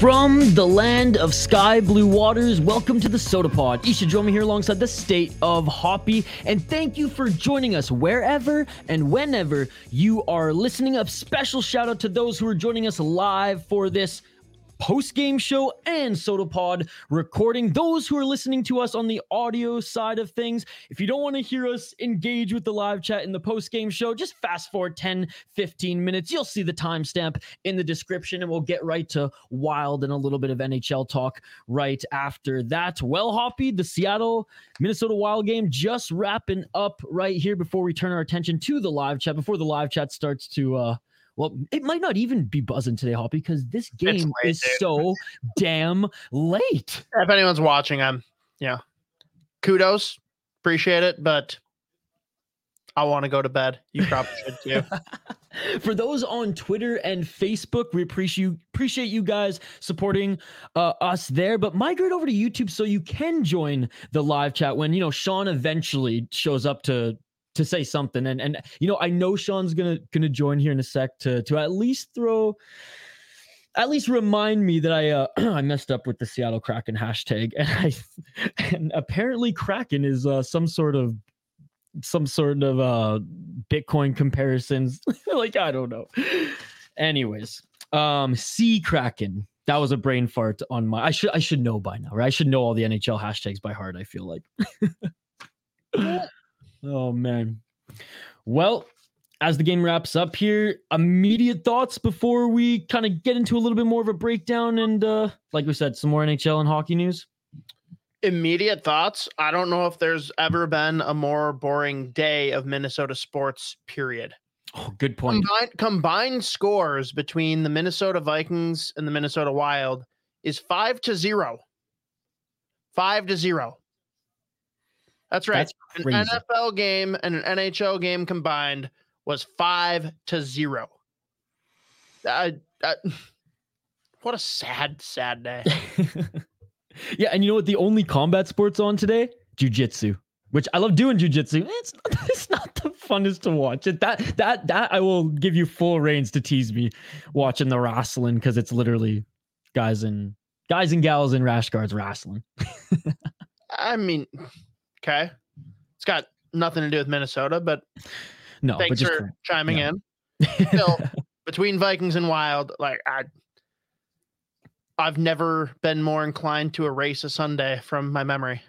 From the land of sky blue waters, welcome to the Sota Pod. Isha me here alongside the state of Hoppy, and thank you for joining us wherever and whenever you are listening. A special shout out to those who are joining us live for this post game show and Sota Pod recording. Those who are listening to us on the audio side of things, if you don't want to hear us engage with the live chat in the post game show, just fast forward 10, 15 minutes. You'll see the timestamp in the description, and we'll get right to Wild and a little bit of NHL talk right after that. Well, Hoppy, the Seattle Minnesota Wild game just wrapping up right here before we turn our attention to the live chat, before the live chat starts to, uh, well, it might not even be buzzing today, Hoppy, because this game late, is dude. so damn late. If anyone's watching, I'm yeah. Kudos, appreciate it, but I want to go to bed. You probably should too. For those on Twitter and Facebook, we appreciate you appreciate you guys supporting uh, us there. But migrate over to YouTube so you can join the live chat when you know Sean eventually shows up to to say something. And and you know I know Sean's gonna gonna join here in a sec to to at least throw. At least remind me that I uh, I messed up with the Seattle Kraken hashtag, and I and apparently Kraken is uh, some sort of some sort of uh Bitcoin comparisons. like I don't know. Anyways, um Sea Kraken. That was a brain fart on my I should I should know by now, right? I should know all the NHL hashtags by heart, I feel like. oh man. Well, as the game wraps up here, immediate thoughts before we kind of get into a little bit more of a breakdown and uh like we said, some more NHL and hockey news. Immediate thoughts. I don't know if there's ever been a more boring day of Minnesota sports, period. Oh, good point. Combined, combined scores between the Minnesota Vikings and the Minnesota Wild is five to zero. Five to zero. That's right. That's an. NFL game and an NHL game combined was five to zero. I, I, what a sad, sad day. yeah, and you know what? The only combat sports on today, jujitsu. Which I love doing jujitsu. It's not, it's not the funnest to watch. It that that that I will give you full reins to tease me watching the wrestling because it's literally guys and guys and gals in rash guards wrestling. I mean, okay, it's got nothing to do with Minnesota, but No, but thanks just for chiming yeah. in. Still, between Vikings and Wild, like I, I've never been more inclined to erase a Sunday from my memory,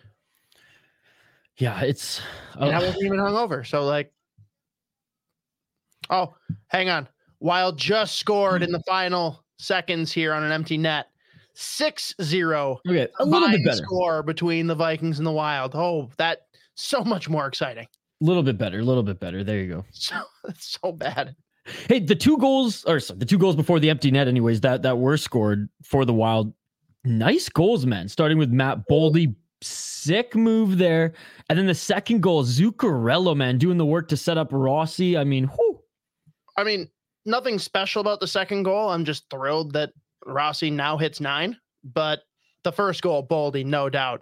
yeah, it's and I oh, wasn't even hungover. So like, oh, hang on, Wild just scored in the final seconds here on an empty net, 6-0 okay, a little bit better. score between the Vikings and the Wild. Oh, that so much more exciting. A little bit better, a little bit better. There you go. So so bad. Hey, the two goals, or sorry, the two goals before the empty net, anyways, that that were scored for the Wild. Nice goals, man. Starting with Matt Boldy, sick move there, and then the second goal, Zuccarello, man, doing the work to set up Rossi. I mean, whew, I mean, nothing special about the second goal. I'm just thrilled that Rossi now hits nine. But the first goal, Boldy, no doubt.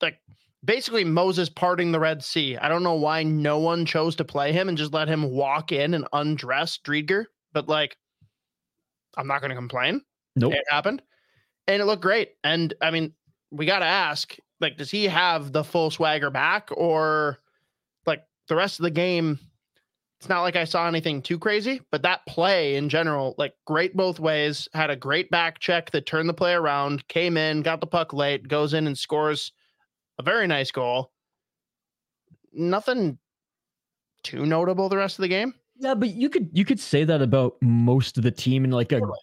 Like basically Moses parting the Red Sea. I don't know why no one chose to play him and just let him walk in and undress Driedger. But like, I'm not going to complain. nope. It happened, and it looked great. And I mean, we got to ask, like, does he have the full swagger back, or like the rest of the game? It's not like I saw anything too crazy, but that play in general, like, great both ways. Had a great back check that turned the play around, came in, got the puck late, goes in and scores a very nice goal. Nothing too notable the rest of the game. Yeah, but you could you could say that about most of the team in like a Totally.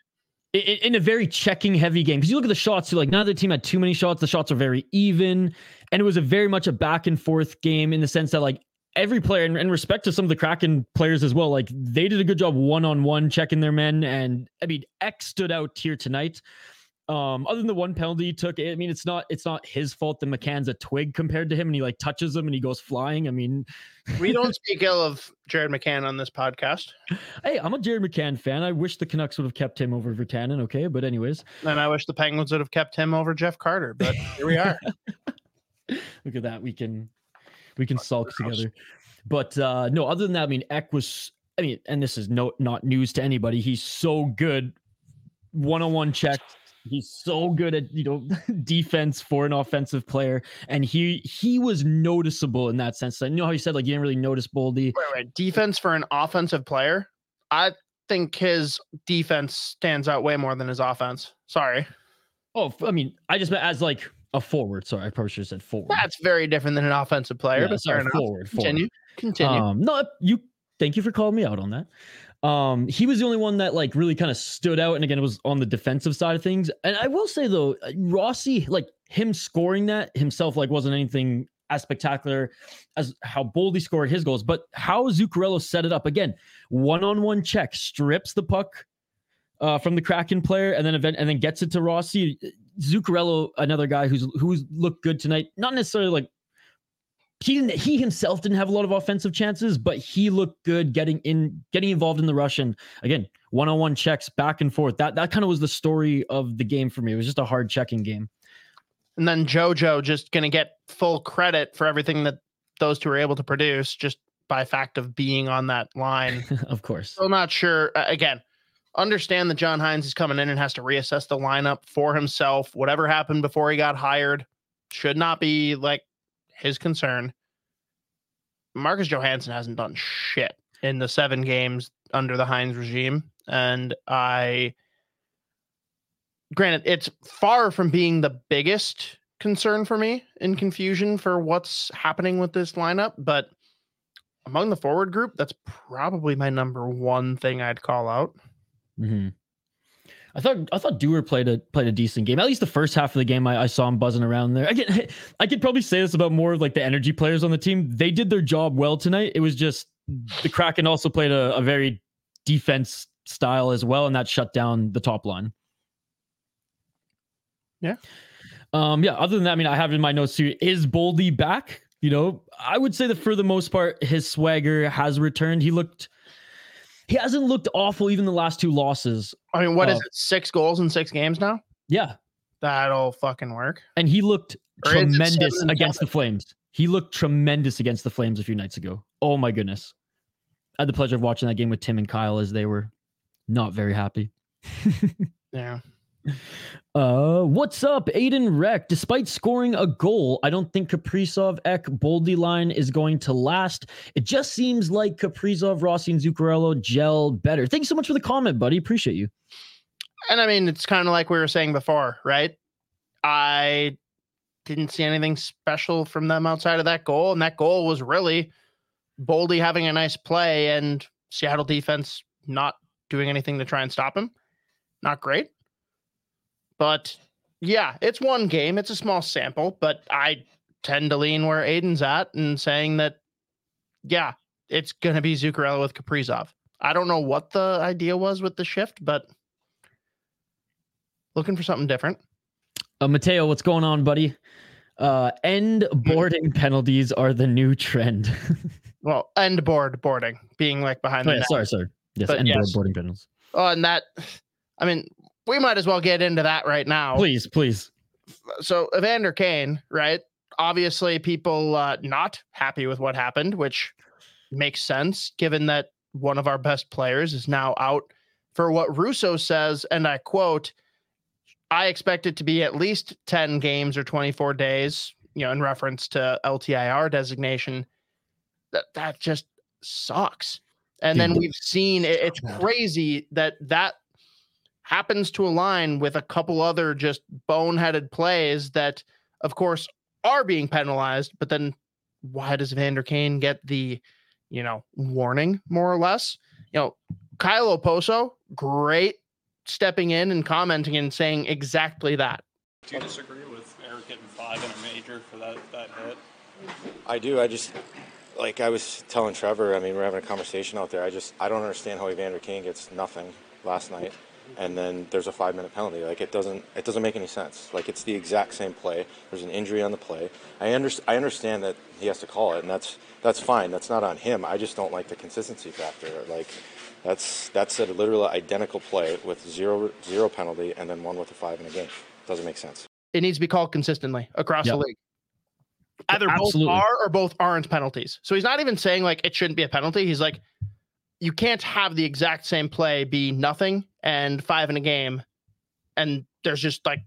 i- i- in a very checking heavy game because you look at the shots too. Like neither team had too many shots. The shots are very even, and it was a very much a back and forth game in the sense that like every player, and, and respect to some of the Kraken players as well, like they did a good job one on one checking their men. And I mean, X stood out here tonight. Um, other than the one penalty he took, I mean, it's not it's not his fault that McCann's a twig compared to him, and he like touches him and he goes flying. I mean, we don't speak ill of Jared McCann on this podcast. Hey, I'm a Jared McCann fan. I wish the Canucks would have kept him over Virtanen. Okay, but anyways, and I wish the Penguins would have kept him over Jeff Carter. But here we are. Look at that. We can we can sulk together. But uh no, other than that, I mean, Ek was. I mean, and this is no not news to anybody. He's so good one-on-one checks He's so good at you know defense for an offensive player, and he he was noticeable in that sense. I know how you said like you didn't really notice Boldy. Wait, wait, defense for an offensive player. I think his defense stands out way more than his offense. Sorry. Oh, I mean, I just meant as like a forward. Sorry, I probably should have said forward. That's very different than an offensive player. Yeah, but sorry, forward, forward. Continue. Continue. Um, no, you. Thank you for calling me out on that. Um, he was the only one that like really kind of stood out, and again, it was on the defensive side of things. And I will say though, uh, Rossi, like him scoring that himself, like wasn't anything as spectacular as how Boldy scored his goals, but how Zuccarello set it up again, one-on-one check, strips the puck uh, from the Kraken player, and then event and then gets it to Rossi. Zuccarello, another guy who's who's looked good tonight, not necessarily like he didn't he himself didn't have a lot of offensive chances, but he looked good getting in getting involved in the Russian. Again, one-on-one checks back and forth. That that kind of was the story of the game for me. It was just a hard checking game. And then Jojo just gonna get full credit for everything that those two were able to produce just by fact of being on that line. of course. Still not sure. Uh, again, understand that John Hynes is coming in and has to reassess the lineup for himself. Whatever happened before he got hired should not be like his concern. Marcus Johansson hasn't done shit in the seven games under the Hynes regime. And I, granted, it's far from being the biggest concern for me in confusion for what's happening with this lineup, but among the forward group, that's probably my number one thing I'd call out. Mm-hmm. I thought I thought Dewar played a played a decent game. At least the first half of the game, I, I saw him buzzing around there. I Again, I could probably say this about more of like the energy players on the team. They did their job well tonight. It was just the Kraken also played a, a very defense style as well, and that shut down the top line. Yeah. Um, yeah, other than that, I mean, I have in my notes here, is Boldy back? You know, I would say that for the most part, his swagger has returned. He looked he hasn't looked awful even the last two losses. I mean, what uh, is it? Six goals in six games now? Yeah. That'll fucking work. And he looked or tremendous against the Flames. He looked tremendous against the Flames a few nights ago. Oh my goodness. I had the pleasure of watching that game with Tim and Kyle as they were not very happy. yeah. Uh, what's up, Aiden Reck? Despite scoring a goal, I don't think Kaprizov Ek Boldy line is going to last. It just seems like Kaprizov, Rossi, and Zuccarello gel better. Thanks so much for the comment, buddy. Appreciate you. And I mean, it's kind of like we were saying before, right? I didn't see anything special from them outside of that goal, and that goal was really Boldy having a nice play and Seattle defense not doing anything to try and stop him. Not great. But yeah, it's one game, it's a small sample, but I tend to lean where Aiden's at and saying that, yeah, it's going to be Zuccarello with Kaprizov. I don't know what the idea was with the shift, but looking for something different. Uh, Mateo, what's going on, buddy? Uh, end hmm. boarding penalties are the new trend. well, end board boarding being like behind oh, the yeah, sorry, sorry. Yes, but end yes. board boarding penalties. Oh, and that, I mean, we might as well get into that right now. Please, please. So Evander Kane, right? Obviously, people uh, not happy with what happened, which makes sense given that one of our best players is now out for what Russo says, and I quote, I expect it to be at least 10 games or 24 days, you know, in reference to LTIR designation. That that just sucks. And then we've seen it, it's crazy that that happens to align with a couple other just boneheaded plays that, of course, are being penalized. But then why does Vander Kane get the, you know, warning more or less? You know, Kyle Okposo, great stepping in and commenting and saying exactly that. Do you disagree with Erik getting five in a major for that, that hit? I do. I just, like I was telling Trevor, I mean, we're having a conversation out there. I just, I don't understand how Evander Kane gets nothing last night. And then there's a five minute penalty. Like it doesn't it doesn't make any sense. Like it's the exact same play. There's an injury on the play. I under, I understand that he has to call it, and that's that's fine. That's not on him. I just don't like the consistency factor. Like that's that's a literal identical play with zero zero penalty, and then one with a five in a game. Doesn't make sense. It needs to be called consistently across Yep. the league. Either Absolutely. both are or both aren't penalties. So he's not even saying like it shouldn't be a penalty. He's like, you can't have the exact same play be nothing and five in a game, and there's just like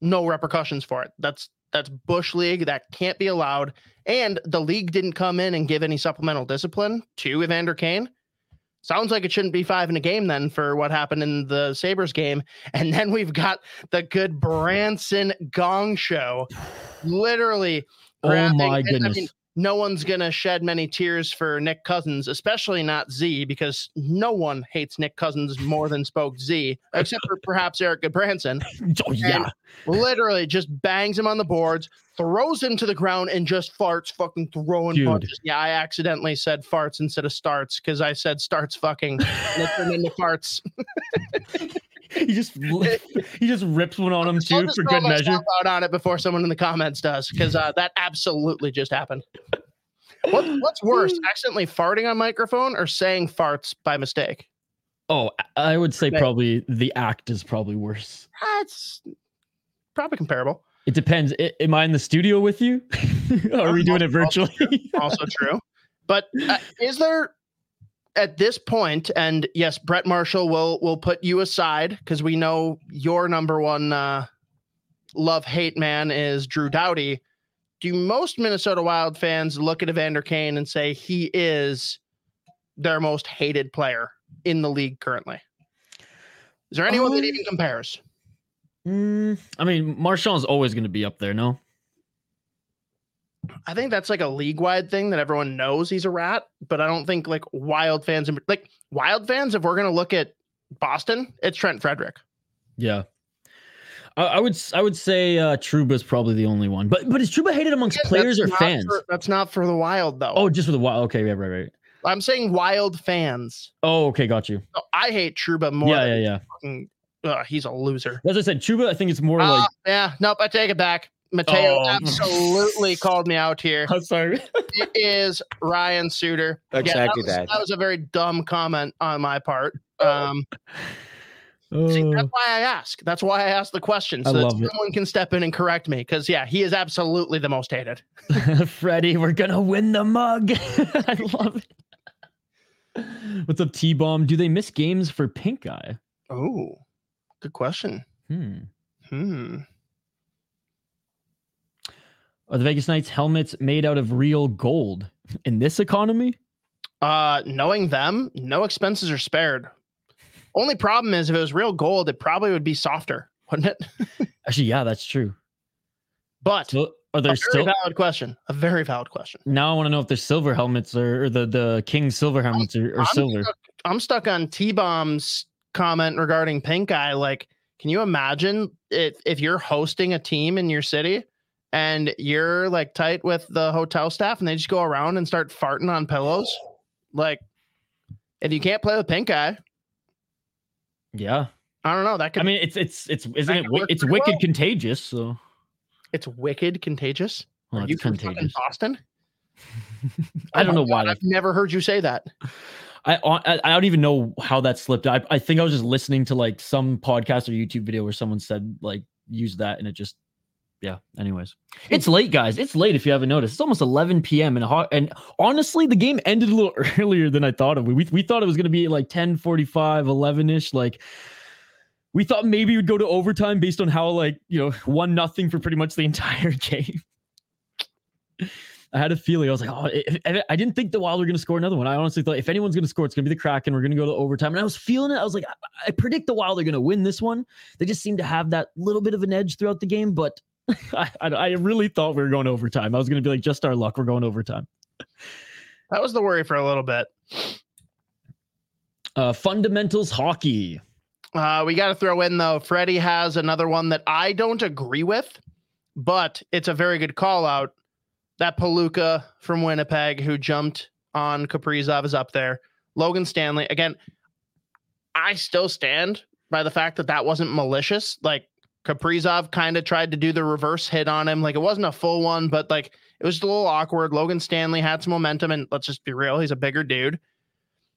no repercussions for it. That's that's bush league. That can't be allowed. And the league didn't come in and give any supplemental discipline to Evander Kane. Sounds like it shouldn't be five in a game then for what happened in the Sabres game. And then we've got the Gudbranson Gong Show. Literally. Oh my and, I goodness. mean, no one's going to shed many tears for Nick Cousins, especially not Z, because no one hates Nick Cousins more than spoke Z, except for perhaps Erik Gudbranson Oh yeah. literally just bangs him on the boards, throws him to the ground, and just farts fucking throwing Dude. punches. Yeah, I accidentally said farts instead of starts because I said starts fucking and it turned into farts. he just he just rips one on him too just for good measure. out on it before someone in the comments does, because uh, that absolutely just happened. What, what's worse, accidentally farting on microphone or saying farts by mistake? Oh, I would say probably the act is probably worse. That's probably comparable. It depends. I, am I in the studio with you? Or Are we doing it virtually? also true. But uh, is there at this point, and yes, Brett Marshall will will put you aside because we know your number one uh, love hate man is Drew Doughty. Do most Minnesota Wild fans look at Evander Kane and say he is their most hated player in the league currently? Is there anyone that Um, even compares? Mm, I mean, Marchand's always going to be up there, no? I think that's like a league wide thing that everyone knows he's a rat, but I don't think like wild fans like wild fans, if we're gonna look at Boston, it's Trent Frederic. Yeah. I, I would I would say uh, Trouba's probably the only one, but but is Trouba hated amongst Again, players or fans? for- that's not for the wild though. Oh, just for the wild. Okay, yeah, right, right. I'm saying wild fans. Oh, okay, got you. So I hate Trouba more. Yeah, than yeah, yeah. fucking- ugh, he's a loser. As I said, Trouba, I think it's more Ah, like. yeah, nope, I take it back. Mateo Oh. absolutely called me out here. I'm sorry. It is Ryan Suter. Yeah, that Exactly was- that. That was a very dumb comment on my part. Um, See, Oh, that's why I ask. That's why I ask the question I so that love it. someone can step in and correct me. Because yeah, he is absolutely the most hated. Freddie, we're gonna win the mug. I love it. What's up, T Bomb? Do they miss games for pink eye? Oh, good question. Hmm. Hmm. Are the Vegas Knights helmets made out of real gold in this economy? Uh, knowing them, no expenses are spared. Only problem is if it was real gold, it probably would be softer, wouldn't it? Actually, yeah, that's true. But So are a there very still valid question. A very valid question. now? I want to know if there's silver helmets or, or the the King silver helmets or, or I'm silver. stuck, I'm stuck on T Bomb's comment regarding Pink Eye. Like, can you imagine if if you're hosting a team in your city and you're like tight with the hotel staff and they just go around and start farting on pillows? Like, if you can't play with Pink Eye, Yeah, I don't know. That could I mean it's it's it's isn't it? could wi- work It's wicked well. contagious. So it's wicked contagious. well, Are you contagious. Boston? I Oh don't my know why. God, I've never heard you say that. I, I I don't even know how that slipped. I I think I was just listening to like some podcast or YouTube video where someone said like use that and it just yeah. Anyways, it's late, guys. It's late if you haven't noticed. It's almost 11 p.m. and hot. And honestly, the game ended a little earlier than I thought of. We we thought it was gonna be like 10, 45, 11 ish. Like we thought maybe we'd go to overtime based on how like you know one nothing for pretty much the entire game. I had a feeling. I was like, oh, if, if- I didn't think the Wild were going to score another one. I honestly thought if anyone's going to score, it's going to be the Kraken. We're going to go to overtime. And I was feeling it. I was like, I, I predict the Wild are going to win this one. They just seem to have that little bit of an edge throughout the game. But I, I, really thought we were going overtime. I was going to be like, just our luck. We're going overtime. That was the worry for a little bit. Uh, fundamentals hockey. Uh, we got to throw in though. Freddie has another one that I don't agree with, but it's a very good call out. That Paluca from Winnipeg who jumped on Kaprizov is up there. Logan Stanley again. I still stand by the fact that that wasn't malicious. Like Kaprizov kind of tried to do the reverse hit on him. Like it wasn't a full one, but like it was a little awkward. Logan Stanley had some momentum, and let's just be real, he's a bigger dude.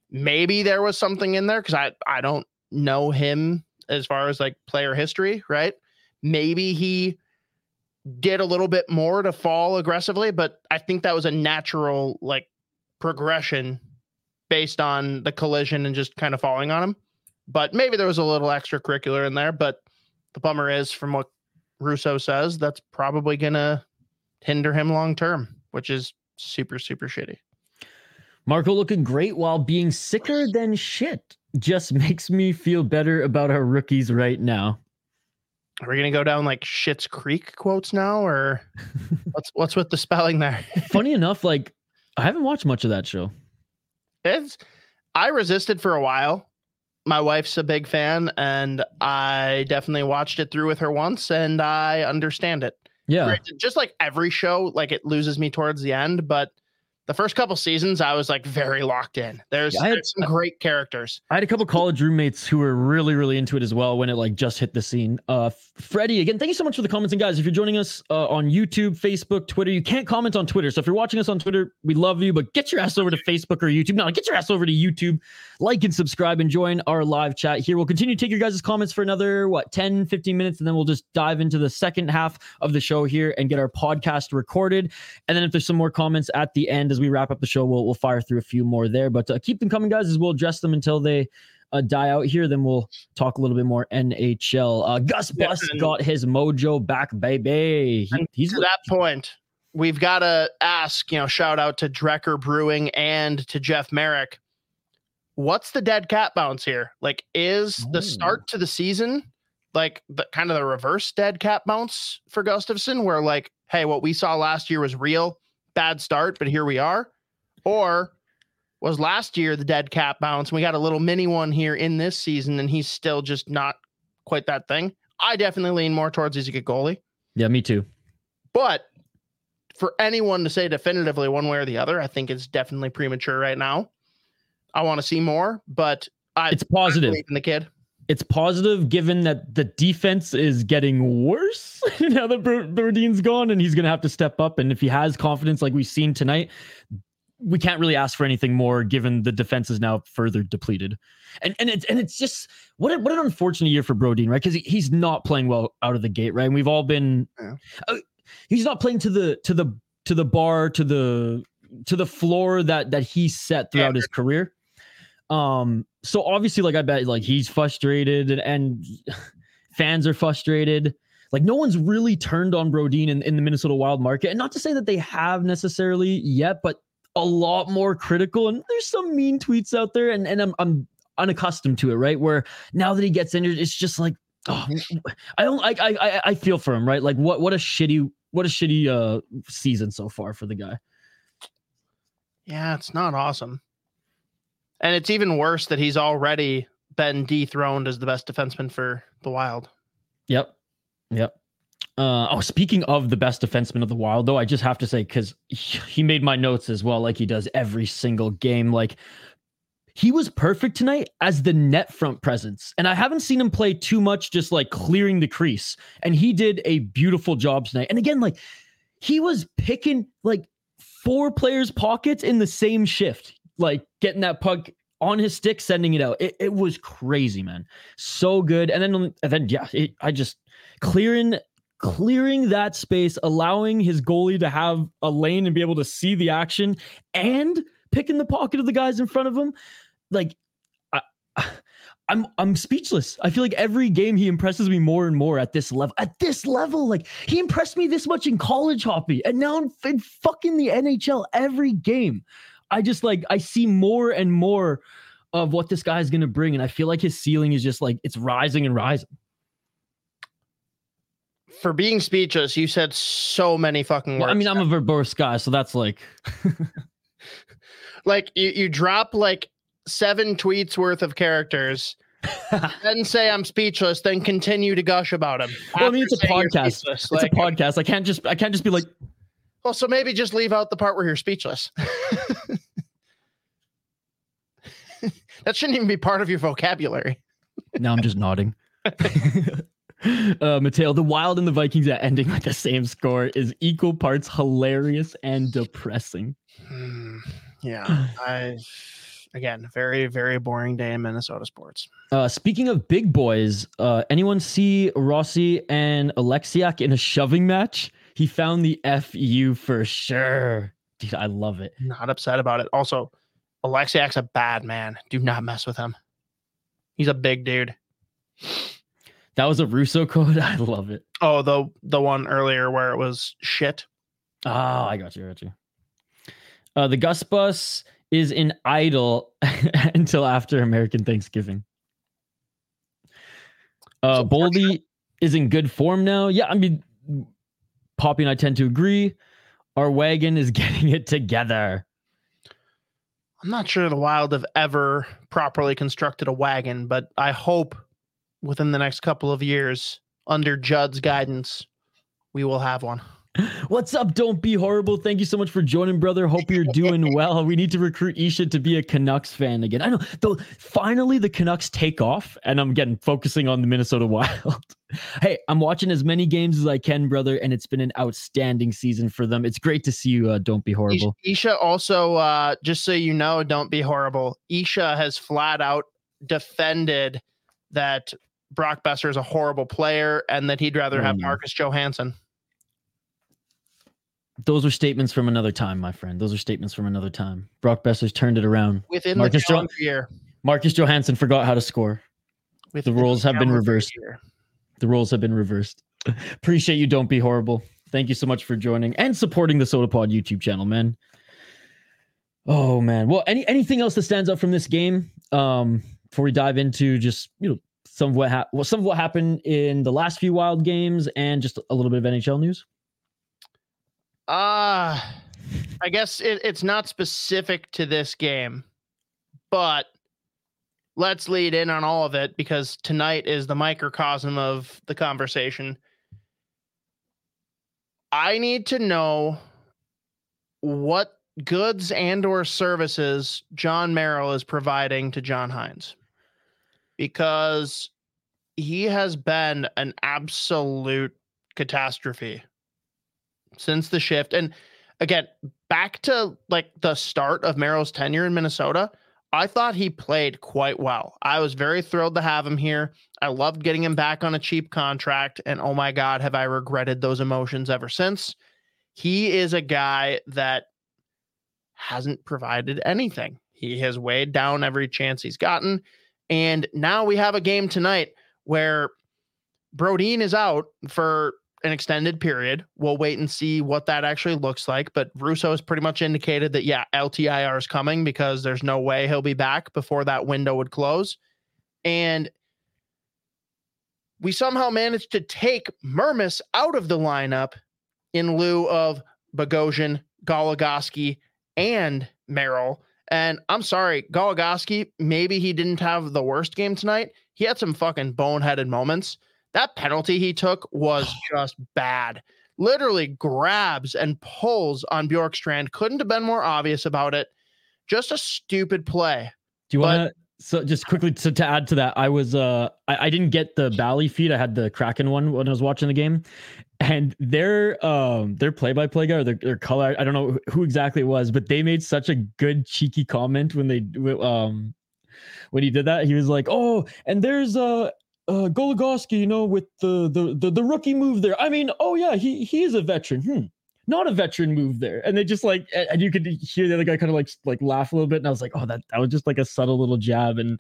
Maybe there was something in there because I I don't know him as far as like player history, right? Maybe he did a little bit more to fall aggressively, but I think that was a natural like progression based on the collision and just kind of falling on him. But maybe there was a little extracurricular in there. But the bummer is, from what Russo says, that's probably gonna hinder him long term, which is super super shitty. Marco looking great while being sicker than shit just makes me feel better about our rookies right now. Are we gonna go down like Schitt's Creek quotes now, or what's what's with the spelling there? Funny enough, like I haven't watched much of that show. It's I resisted for a while. My wife's a big fan, and I definitely watched it through with her once, and I understand it. Yeah, Just like every show, like it loses me towards the end, but the first couple seasons, I was like very locked in. There's, Yeah, I had- there's some great characters. I had a couple college roommates who were really, really into it as well when it like just hit the scene. Uh, Freddie, again, thank you so much for the comments. And guys, if you're joining us uh, on YouTube, Facebook, Twitter, you can't comment on Twitter. So if you're watching us on Twitter, we love you, but get your ass over to Facebook or YouTube. No, get your ass over to YouTube, like and subscribe and join our live chat here. We'll continue to take your guys' comments for another, what, 10, 15 minutes. And then we'll just dive into the second half of the show here and get our podcast recorded. And then if there's some more comments at the end as we wrap up the show, we'll, we'll fire through a few more there. But uh, keep them coming, guys, as we'll address them until they uh, die out here. Then we'll talk a little bit more NHL. Uh, Gus Yeah, Bus got his mojo back, baby. He, he's to that point, we've got to ask, you know, shout out to Drecker Brewing and to Jeff Merrick. What's the dead cat bounce here? Like, is Ooh. the start to the season like the kind of the reverse dead cat bounce for Gustavsson, where like, hey, what we saw last year was real, bad start, but here we are? Or was last year the dead cat bounce? And we got a little mini one here in this season, and he's still just not quite that thing. I definitely lean more towards he's a good goalie. yeah, me too. But for anyone to say definitively one way or the other, I think it's definitely premature right now. I want to see more, but I It's positive. in the kid. It's positive given that the defense is getting worse now that Bur- Brodin's gone and he's going to have to step up. And if he has confidence like we've seen tonight, we can't really ask for anything more given the defense is now further depleted. And and it's and it's just what a, what an unfortunate year for Brodin, right? Because he, he's not playing well out of the gate, right? And we've all been Yeah. uh, he's not playing to the to the to the bar to the to the floor that that he set throughout his career. Um, so obviously, like I bet, like he's frustrated and, and fans are frustrated. Like no one's really turned on Brodin in, in the Minnesota Wild market, and not to say that they have necessarily yet, but a lot more critical. And there's some mean tweets out there, and and I'm I'm unaccustomed to it, right? Where now that he gets injured, it's just like, oh, I don't, I I I- I feel for him, right? Like what what a shitty what a shitty uh season so far for the guy. Yeah, it's not awesome. And it's even worse that he's already been dethroned as the best defenseman for the Wild. Yep. Yep. Uh, oh, speaking of the best defenseman of the wild, though, I just have to say, because he made my notes as well, like he does every single game. Like he was perfect tonight as the net front presence. And I haven't seen him play too much, just like clearing the crease. And he did a beautiful job tonight. And again, like he was picking like four players' pockets in the same shift, like getting that puck on his stick, sending it out. It, it was crazy, man. So good. And then, and then, yeah, it, I just clearing clearing that space, allowing his goalie to have a lane and be able to see the action, and picking the pocket of the guys in front of him. Like, I, I'm I'm speechless. I feel like every game he impresses me more and more at this level. At this level, like he impressed me this much in college hockey, and now in, in fucking the NHL every game. I just like I see more and more of what this guy is going to bring, and I feel like his ceiling is just like it's rising and rising. For being speechless, you said so many fucking words. Well, I mean, I'm a verbose guy, so that's like like you, you drop like seven tweets worth of characters, then say I'm speechless, then continue to gush about him. Well, I mean, it's a podcast. it's Like, a podcast. I can't just I can't just be like Well, so maybe just leave out the part where you're speechless. that shouldn't even be part of your vocabulary. now I'm just nodding. uh, Mateo, the Wild and the Vikings at ending with the same score is equal parts hilarious and depressing. Hmm, yeah, I again very very boring day in Minnesota sports. Uh, speaking of big boys, uh, anyone see Rossi and Oleksiak in a shoving match? He found the FU for sure. Dude, I love it. Not upset about it. Also, Oleksiak's a bad man. Do not mess with him. He's a big dude. That was a Russo code. I love it. Oh, the the one earlier where it was shit. Oh, I got you. I got you. Uh, the Gus Bus is in idle until after American Thanksgiving. Uh, Boldy is in good form now. Yeah, I mean, Poppy and I tend to agree. Our wagon is getting it together. I'm not sure the Wild have ever properly constructed a wagon, but I hope within the next couple of years, under Judd's guidance, we will have one. What's up? Don't be horrible. Thank you so much for joining, brother. Hope you're doing well. We need to recruit Isha to be a Canucks fan again. I know, though. Finally, the Canucks take off, and I'm getting focusing on the Minnesota Wild. hey, I'm watching as many games as I can, brother, and it's been an outstanding season for them. It's great to see you. Uh, don't be horrible. Isha also, uh, just so you know, don't be horrible. Isha has flat out defended that Brock Boeser is a horrible player and that he'd rather have Mm. Marcus Johansson. Those were statements from another time, my friend. Those are statements from another time. Brock Boeser's turned it around. Within Marcus the Jo- year. Marcus Johansson forgot how to score. Within roles have been reversed. year. The roles have been reversed. Appreciate you. Don't be horrible. Thank you so much for joining and supporting the SotaPod YouTube channel, man. Oh man. Well, any anything else that stands out from this game? Um, before we dive into just you know some of what hap- well, some of what happened in the last few wild games and just a little bit of NHL news. Uh I guess it, it's not specific to this game, but let's lead in on all of it because tonight is the microcosm of the conversation. I need to know what goods and or services Jon Merrill is providing to John Hynes. Because he has been an absolute catastrophe since the shift. And again, back to like the start of Merrill's tenure in Minnesota, I thought he played quite well. I was very thrilled to have him here. I loved getting him back on a cheap contract. And oh my God, have I regretted those emotions ever since. He is a guy that hasn't provided anything. He has weighed down every chance he's gotten. And now we have a game tonight where Brodin is out for an extended period. We'll wait and see what that actually looks like. But Russo has pretty much indicated that, yeah, LTIR is coming because there's no way he'll be back before that window would close. And we somehow managed to take Mermis out of the lineup in lieu of Bogosian, Goligoski, and Merrill. And I'm sorry, Goligoski, maybe he didn't have the worst game tonight. He had some fucking boneheaded moments. That penalty he took was just bad. Literally grabs and pulls on Bjorkstrand. Couldn't have been more obvious about it. Just a stupid play. Do you want to? So just quickly to, to add to that, I was uh I, I didn't get the Bally feed. I had the Kraken one when I was watching the game, and their um their play by play guy or their, their color I don't know who- exactly it was, but they made such a good cheeky comment when they um when he did that. He was like, "Oh, and there's uh." Uh, Goligoski, you know, with the, the the the rookie move there. I mean, oh yeah, he he is a veteran. Hmm not a veteran move there. And they just like, and you could hear the other guy kind of like like laugh a little bit. And I was like, oh, that that was just like a subtle little jab. And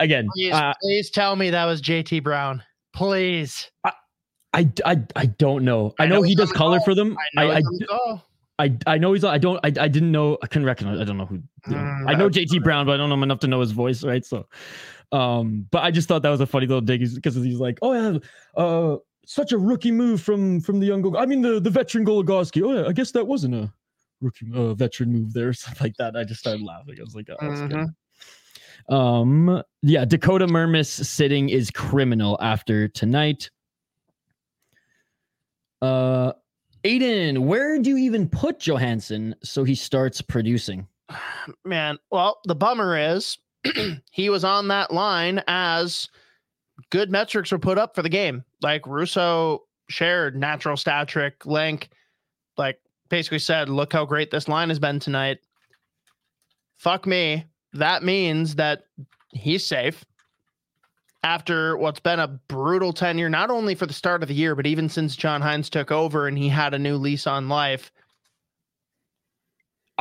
again, Please, uh, please tell me that was JT Brown. Please. I, I I don't know. I, I know, know he does color for them. I know I I, it's on the goal. I I know he's. I don't. I I didn't know. I couldn't recognize. I don't know who. Mm, I know JT Brown, but I don't know him enough to know his voice, right? So, um, but I just thought that was a funny little dig because he's like, oh yeah, uh, such a rookie move from from the young. Gol- I mean, the the veteran Goligoski. Oh yeah, I guess that wasn't a rookie uh, veteran move there, or something like that. I just started laughing. I was like, oh, that's good. Um, yeah, Dakota Mermis sitting is criminal after tonight. Uh, Aiden, where do you even put Johansson so he starts producing? Man, well, the bummer is he was on that line as good metrics were put up for the game. Like Russo shared natural stat trick link, like basically said, look how great this line has been tonight. Fuck me. That means that he's safe after what's been a brutal tenure, not only for the start of the year, but even since John Hynes took over and he had a new lease on life.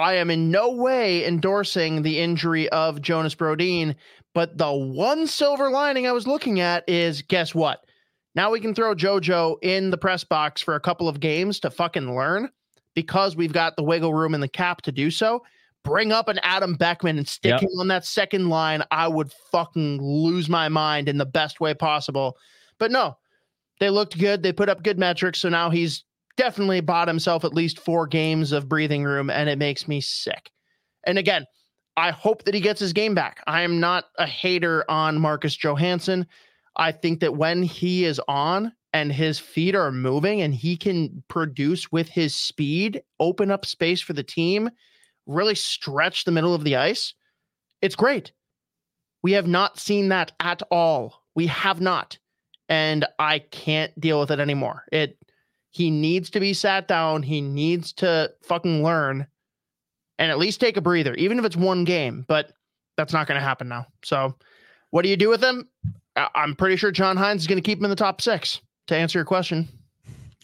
I am in no way endorsing the injury of Jonas Brodin, but the one silver lining I was looking at is guess what? Now we can throw JoJo in the press box for a couple of games to fucking learn because we've got the wiggle room in the cap to do so. Bring up an Adam Beckman and stick Yep. him on that second line. I would fucking lose my mind in the best way possible. But no, they looked good. They put up good metrics. So now he's definitely bought himself at least four games of breathing room, and it makes me sick. And again, I hope that he gets his game back. I am not a hater on Marcus Johansson. I think that when he is on and his feet are moving and he can produce with his speed, open up space for the team, really stretch the middle of the ice, it's great. We have not seen that at all. We have not. And I can't deal with it anymore. It he needs to be sat down. He needs to fucking learn and at least take a breather, even if it's one game. But that's not going to happen now. So, what do you do with him? I- I'm pretty sure John Hynes is going to keep him in the top six. To answer your question,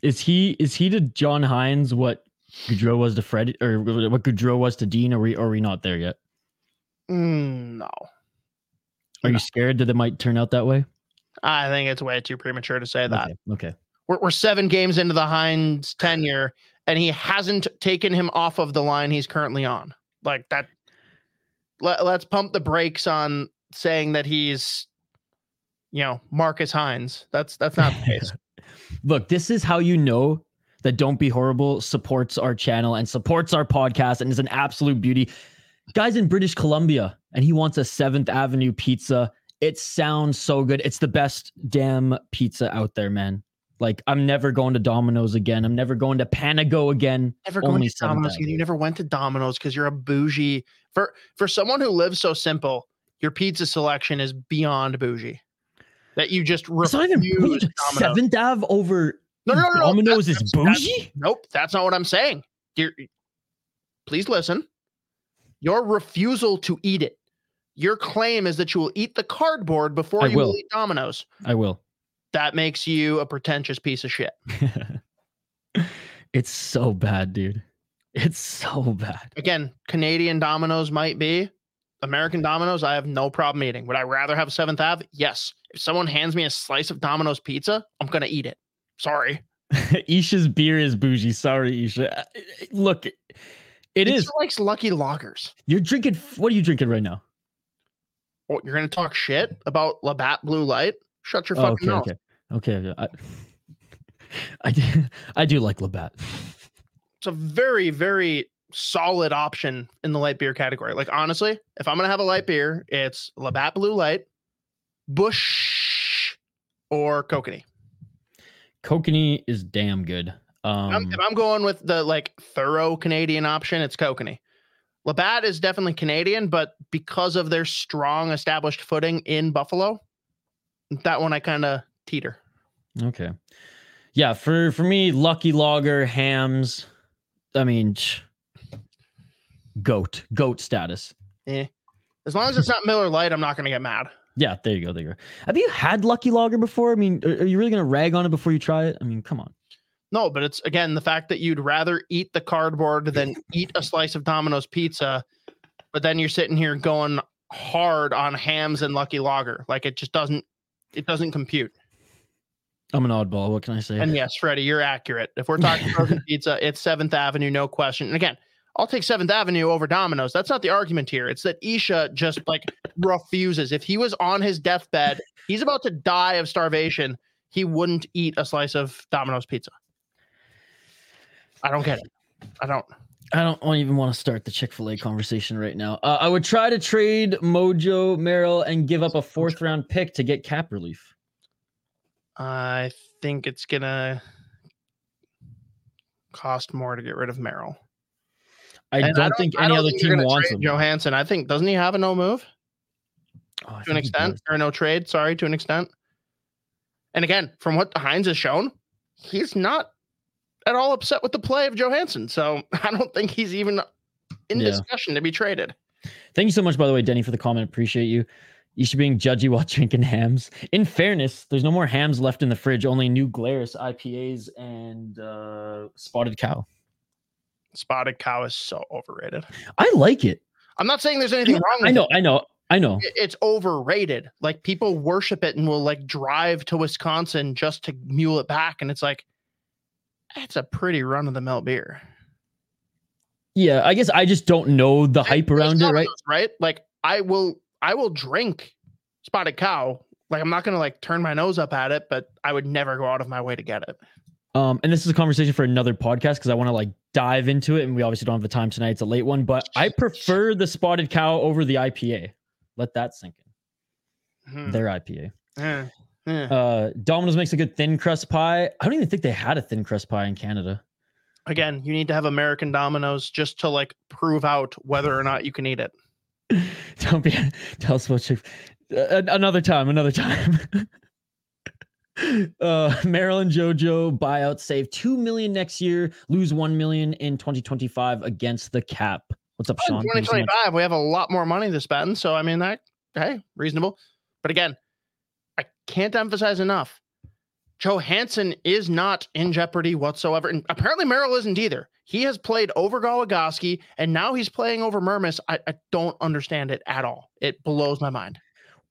Is he is he to John Hynes what Gaudreau was to Fred or what Gaudreau was to Dean? Or we are we not there yet? Mm, no, Are No. you scared that it might turn out that way? I think it's way too premature to say that. Okay. okay. We're, we're seven games into the Hynes tenure, and he hasn't taken him off of the line he's currently on. Like that. Let, let's pump the brakes on saying that he's, you know, Marcus Hynes. That's that's not the case. Look, this is how you know that Don't Be Horrible supports our channel and supports our podcast and is an absolute beauty. Guys in British Columbia, and he wants a Seventh Avenue pizza. It sounds so good. It's the best damn pizza out there, man. Like I'm never going to Domino's again. I'm never going to Panago again. never going Only to Domino's. again. You never went to Domino's because you're a bougie. For for someone who lives so simple, your pizza selection is beyond bougie. That you just It's not even refuse. Seventh Ave over No, no, no, no. Domino's That's- is that's- bougie. Nope, that's not what I'm saying. Dear, please listen. Your refusal to eat it. Your claim is that you will eat the cardboard before I you will will. eat Domino's. I will. That makes you a pretentious piece of shit. it's so bad, dude. It's so bad. Again, Canadian Domino's might be. American Domino's, I have no problem eating. Would I rather have Seventh Ave? Yes. If someone hands me a slice of Domino's pizza, I'm gonna eat it. Sorry. Isha's beer is bougie. Sorry, Isha. Uh, Look, it Isha is. likes Lucky Lagers. You're drinking. What are you drinking right now? Oh, you're gonna talk shit about Labatt Blue Light? Shut your Oh, fucking okay, mouth. okay, okay. I, I, do, I do like Labatt. it's a very very solid option in the light beer category like honestly if i'm gonna have a light beer it's labatt blue light Busch or kokanee Kokanee is damn good. Um, I'm, if i'm going with the like thorough canadian option it's kokanee labatt is definitely canadian but because of their strong established footing in buffalo that one i kind of teeter okay. Yeah, for for me, Lucky Lager, Hamm's. I mean, goat, goat status. eh. as long as it's not miller light i'm not gonna get mad Yeah, there you go. There you go. Have you had Lucky Lager before? I mean, are, are you really gonna rag on it before you try it? I mean, come on. No, but it's again the fact that you'd rather eat the cardboard than eat a slice of Domino's pizza, but then you're sitting here going hard on Hamm's and Lucky Lager. Like it just doesn't it doesn't compute. I'm an oddball. What can I say? And yes, Freddie, you're accurate. If we're talking frozen pizza, it's Seventh Avenue, no question. And again, I'll take Seventh Avenue over Domino's. That's not the argument here. It's that Isha just like refuses. If he was on his deathbed, he's about to die of starvation. He wouldn't eat a slice of Domino's pizza. I don't get it. I don't. I don't even want to start the Chick Fil A conversation right now. Uh, I would try to trade Mojo Merrill and give up a fourth round pick to get cap relief. I think it's gonna cost more to get rid of Merrill. I And don't, think any don't other think team wants him. Johansson. I think doesn't he have a no move Oh, to an extent or no trade? Sorry, to an extent. And again, from what Hynes has shown, he's not at all upset with the play of Johansson. So I don't think he's even in Yeah. discussion to be traded. Thank you so much, by the way, Denny, for the comment. Appreciate you. You should be being judgy while drinking Hamm's. In fairness, there's no more Hamm's left in the fridge. Only new Glarus IPAs and uh, Spotted Cow. Spotted cow is so overrated. I like it. I'm not saying there's anything wrong with I know. it. I know. I know. It's overrated. Like people worship it and will like drive to Wisconsin just to mule it back. And it's like, it's a pretty run of the mill beer. Yeah, I guess I just don't know the hype around it, right? those, right? Like I will, I will drink spotted cow. Like I'm not gonna like turn my nose up at it, but I would never go out of my way to get it. Um, and this is a conversation for another podcast because I want to like dive into it, and we obviously don't have the time tonight. It's a late one, but I prefer the Spotted Cow over the IPA. Let that sink in. Hmm. Their IPA. Eh, eh. Uh, Domino's makes a good thin crust pie. I don't even think they had a thin crust pie in Canada. Again, you need to have American Domino's just to like prove out whether or not you can eat it. Don't be tell us about Chick. Uh, another time, another time. uh, Maryland JoJo buyout save two million next year, lose one million in 2025 against the cap. What's up, Sean? Thank you so much. 2025, we have a lot more money to spend. So I mean that hey, reasonable. But again, can't emphasize enough. Johansson is not in jeopardy whatsoever. And apparently Merrill isn't either. He has played over Goligoski and now he's playing over Mermis. I, I don't understand it at all. It blows my mind.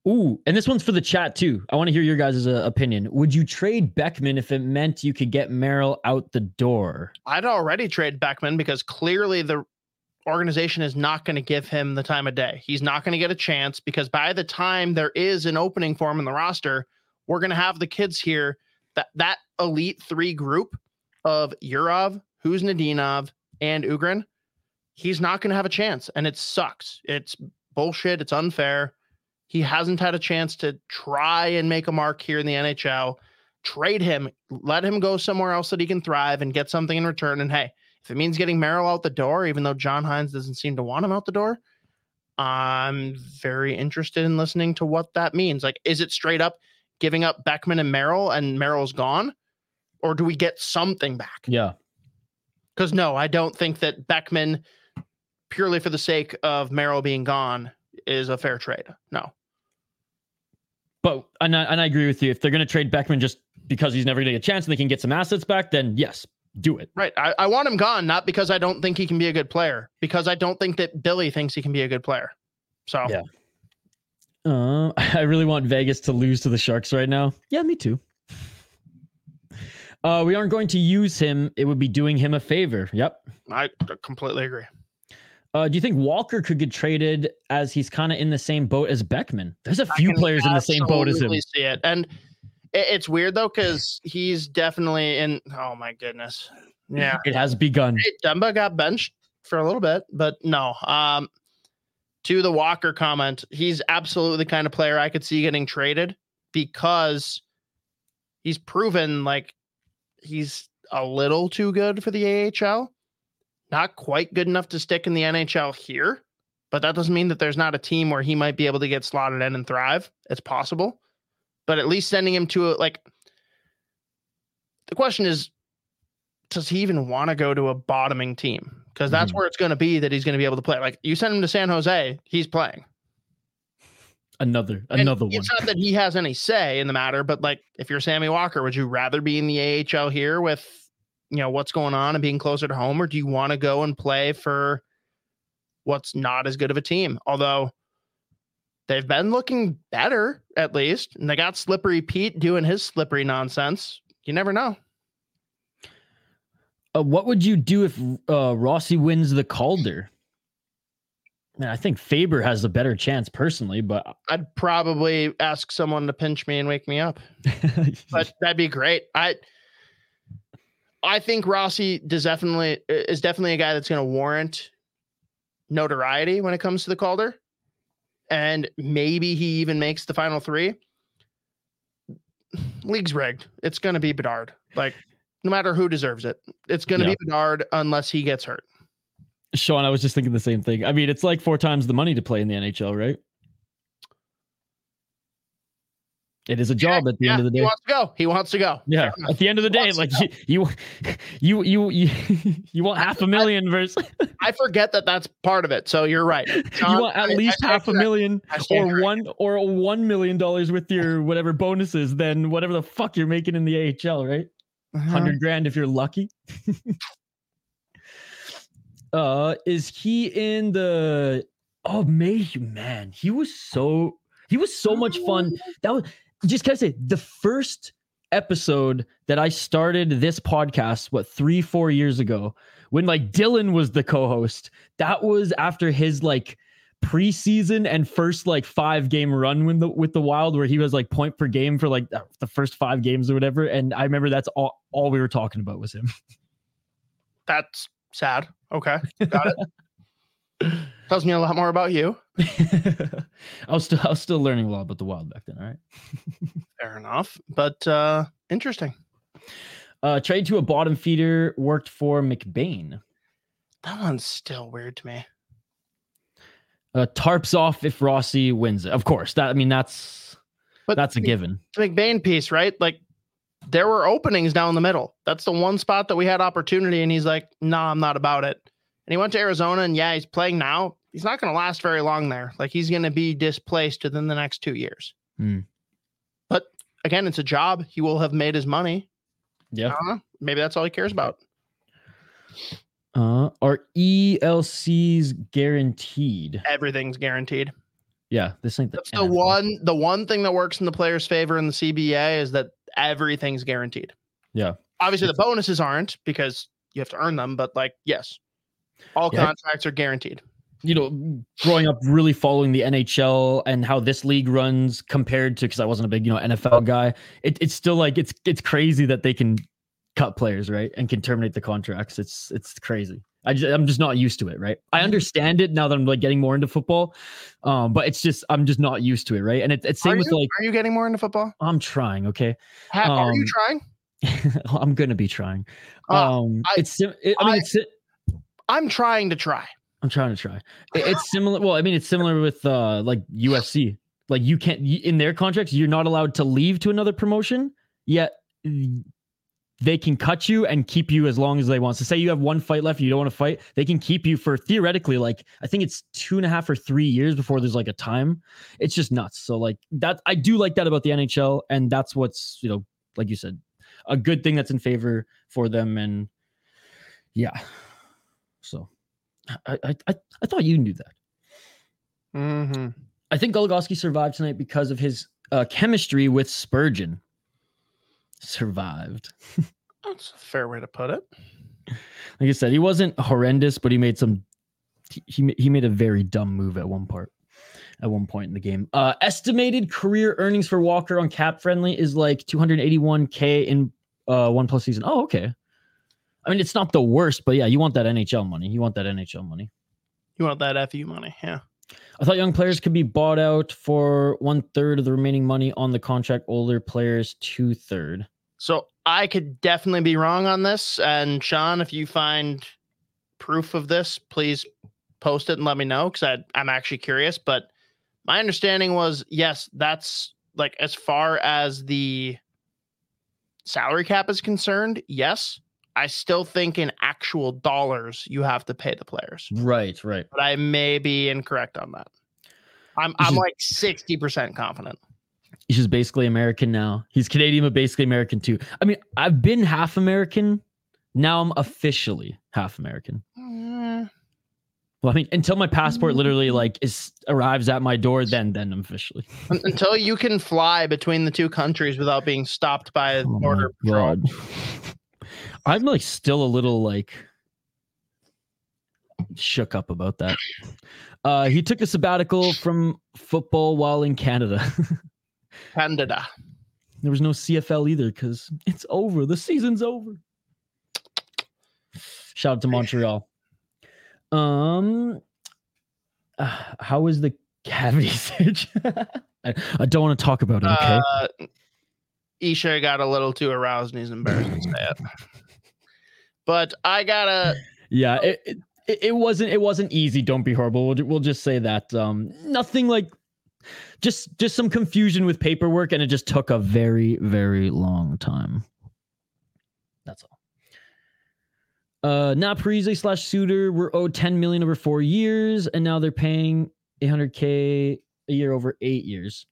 Ooh, and this one's for the chat too. I want to hear your guys' uh, opinion. Would you trade Beckman if it meant you could get Merrill out the door? I'd already trade Beckman because clearly the organization is not going to give him the time of day. He's not going to get a chance because by the time there is an opening for him in the roster, we're going to have the kids here that that elite three group of Yurov, Khusnutdinov, and Ohgren. He's not going to have a chance, and it sucks. It's bullshit. It's unfair. He hasn't had a chance to try and make a mark here in the NHL. Trade him, let him go somewhere else that he can thrive and get something in return. And hey, if it means getting Merrill out the door, even though John Hynes doesn't seem to want him out the door, I'm very interested in listening to what that means. Like, is it straight up giving up Beckman and Merrill and Merrill's gone? Or do we get something back? Yeah. Because no, I don't think that Beckman, purely for the sake of Merrill being gone, is a fair trade. No. But and I, and I agree with you. If they're going to trade Beckman just because he's never going to get a chance and they can get some assets back, then yes, do it. Right. I, I want him gone, not because I don't think he can be a good player, because I don't think that Billy thinks he can be a good player. So Yeah. Uh, I really want Vegas to lose to the Sharks right now. Yeah, me too. Uh, we aren't going to use him. It would be doing him a favor. Yep. I completely agree. Uh, do you think Walker could get traded as he's kind of in the same boat as Beckman? There's a few players in the same boat as him. See it, and it's weird though because he's definitely in. Oh my goodness, yeah. It has begun. Hey, Dumba got benched for a little bit, but no. Um, to the Walker comment, he's absolutely the kind of player I could see getting traded because he's proven like he's a little too good for the AHL. Not quite good enough to stick in the NHL here, but that doesn't mean that there's not a team where he might be able to get slotted in and thrive. It's possible, but at least sending him to a like. The question is, does he even want to go to a bottoming team? Because that's Mhm. where it's going to be that he's going to be able to play. Like you send him to San Jose, he's playing. Another, And another one. It's not that he has any say in the matter, but like if you're Sammy Walker, would you rather be in the AHL here with you know what's going on and being closer to home, or do you want to go and play for what's not as good of a team? Although they've been looking better at least, and they got Slippery Pete doing his slippery nonsense. You never know. Uh, what would you do if uh, Rossi wins the Calder? Man, I think Faber has a better chance personally, but I'd probably ask someone to pinch me and wake me up. but that'd be great. I I think Rossi does definitely is definitely a guy that's going to warrant notoriety when it comes to the Calder, and maybe he even makes the final three. League's rigged. It's going to be Bedard. Like no matter who deserves it, it's going to Yeah. be Bedard unless he gets hurt. Sean, I was just thinking the same thing. I mean, it's like four times the money to play in the NHL, right? It is a job at the end of the day. He wants to go. He wants to go. Yeah, at the end of the day, like you, you, you, you, you, want half a million versus I forget that that's part of it. So you're right. you want at I- I least stand half a million or one or one million dollars with your whatever bonuses than whatever the fuck you're making in the AHL, right? Uh-huh. Hundred grand if you're lucky. uh, is he in the? Oh, Mayhew, man, he was so he was so much fun. That was just gotta say the first episode that I started this podcast, what three, four years ago, when like Dylan was the co-host. That was after his like preseason and first like five game run with the with the Wild, where he was like point per game for like uh, the first five games or whatever. And I remember that's all all we were talking about was him. That's sad. Okay. Got it. Tells me a lot more about you. I was still I was still learning a lot about the Wild back then. All right. Fair enough. But uh interesting. Uh, trade to a bottom feeder worked for McBain. That one's still weird to me. Uh, tarps off if Rossi wins it. Of course, that I mean that's But that's a the- given. the McBain piece, right? Like there were openings down the middle. That's the one spot that we had opportunity, and he's like, "Nah, I'm not about it." And he went to Arizona, and yeah, he's playing now. He's not going to last very long there. Like he's going to be displaced within the next two years. Hmm. But again, it's a job. He will have made his money. Yeah. don't. Maybe that's all he cares about. Uh, are ELCs guaranteed? Everything's guaranteed. Yeah, this ain't the the one. The one thing that works in the player's favor in the CBA is that everything's guaranteed. Yeah. Obviously, the bonuses aren't because you have to earn them. But like, yes, all Yeah. contracts are guaranteed. You know, growing up really following the NHL and how this league runs compared to because I wasn't a big you know NFL guy. It, it's still like it's it's crazy that they can cut players right and can terminate the contracts. It's it's crazy. I just, I'm just not used to it, right? I understand it now that I'm like getting more into football, um, but it's just I'm just not used to it, right? And it, it's Are same with you, like are you getting more into football? I'm trying, okay. Ha- are you Um, trying? I'm gonna be trying. Uh, Um, I- it's it, I mean, I- it's I'm trying to try. I'm trying to try. It- it's similar. Well, I mean, it's similar with uh like UFC. Like you can't in their contracts, you're not allowed to leave to another promotion. Yet they can cut you and keep you as long as they want. So say you have one fight left, you don't want to fight, they can keep you for theoretically like I think it's two and a half or three years before there's like a time. It's just nuts. So like that, I do like that about the NHL, and that's what's you know like you said, a good thing that's in favor for them. And yeah, so I I I, I thought you knew that. Mm-hmm. I think Goligoski survived tonight because of his uh, chemistry with Spurgeon. Survived. That's a fair way to put it. Like I said, he wasn't horrendous, but he made some. he- He made a very dumb move at one part, at one point in the game. Uh, estimated career earnings for Walker on Cap Friendly is like 281k in uh one plus season. Oh, okay. I mean, it's not the worst, but yeah, you want that NHL money. You want that NHL money. You want that FU money? Yeah. I thought young players could be bought out for one third of the remaining money on the contract. Older players, two third. So I could definitely be wrong on this. And Sean, if you find proof of this, please post it and let me know because I'm actually curious. But my understanding was yes, that's like as far as the salary cap is concerned, yes. I still think in actual dollars you have to pay the players, Right, right. but I may be incorrect on that. I'm I'm like sixty percent confident. He's just basically American now. He's Canadian, but basically American too. I mean, I've been half American. Now I'm officially half American. Mm, Well, I mean, until my passport literally like is arrives at my door, then then I'm officially. Until you can fly between the two countries without being stopped by Oh border patrol. I'm like still a little like shook up about that. Uh, he took a sabbatical from football while in Canada. Canada. there was no CFL either because it's over. The season's over. Shout out to Montreal. Um, uh, how is the cavity surge? I, I don't want to talk about it. Okay. Uh, Isha got a little too aroused and he's embarrassed to say it. But I gotta yeah it, it it wasn't it wasn't easy don't be horrible we'll, we'll just say that um nothing like just just some confusion with paperwork, and it just took a very very long time. That's all. Uh, not Parise slash Suter were owed 10 million over four years, and now they're paying 800k a year over eight years.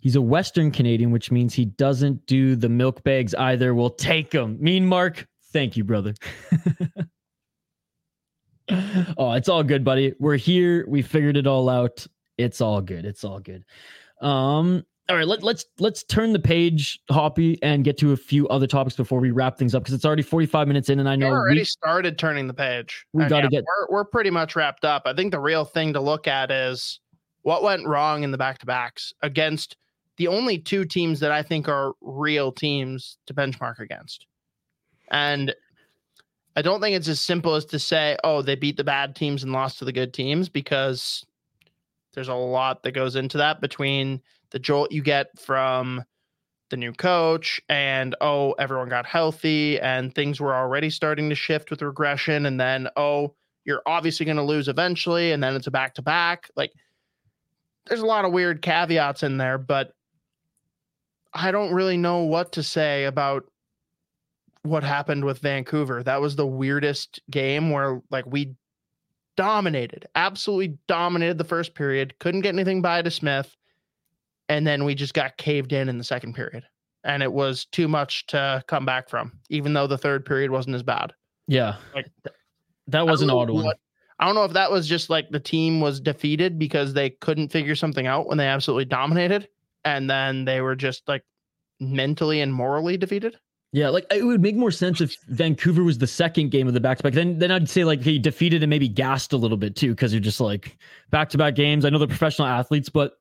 He's a Western Canadian, which means he doesn't do the milk bags either. We'll take him. Mean Mark, thank you, brother. oh, it's all good, buddy. We're here. We figured it all out. It's all good. It's all good. Um, all right, let, let's let's turn the page, Hoppy, and get to a few other topics before we wrap things up because it's already 45 minutes in, and I know we already we, started turning the page. We gotta yeah, get- We're, we're pretty much wrapped up. I think the real thing to look at is what went wrong in the back to backs against the only two teams that I think are real teams to benchmark against. And I don't think it's as simple as to say, oh, they beat the bad teams and lost to the good teams because there's a lot that goes into that between the jolt you get from the new coach and oh everyone got healthy and things were already starting to shift with regression and then oh you're obviously going to lose eventually and then it's a back to back like there's a lot of weird caveats in there but i don't really know what to say about what happened with vancouver. That was the weirdest game where like we dominated absolutely dominated the first period couldn't get anything by to smith and then we just got caved in in the second period. And it was too much to come back from even though the third period wasn't as bad. Yeah, Like, that was an odd one. what- i don't know if that was just like the team was defeated because they couldn't figure something out when they absolutely dominated and then they were just like mentally and morally defeated Yeah, like it would make more sense if Vancouver was the second game of the back to back. Then then I'd say like he defeated and maybe gassed a little bit too, because you're just like back to back games. I know they're professional athletes, but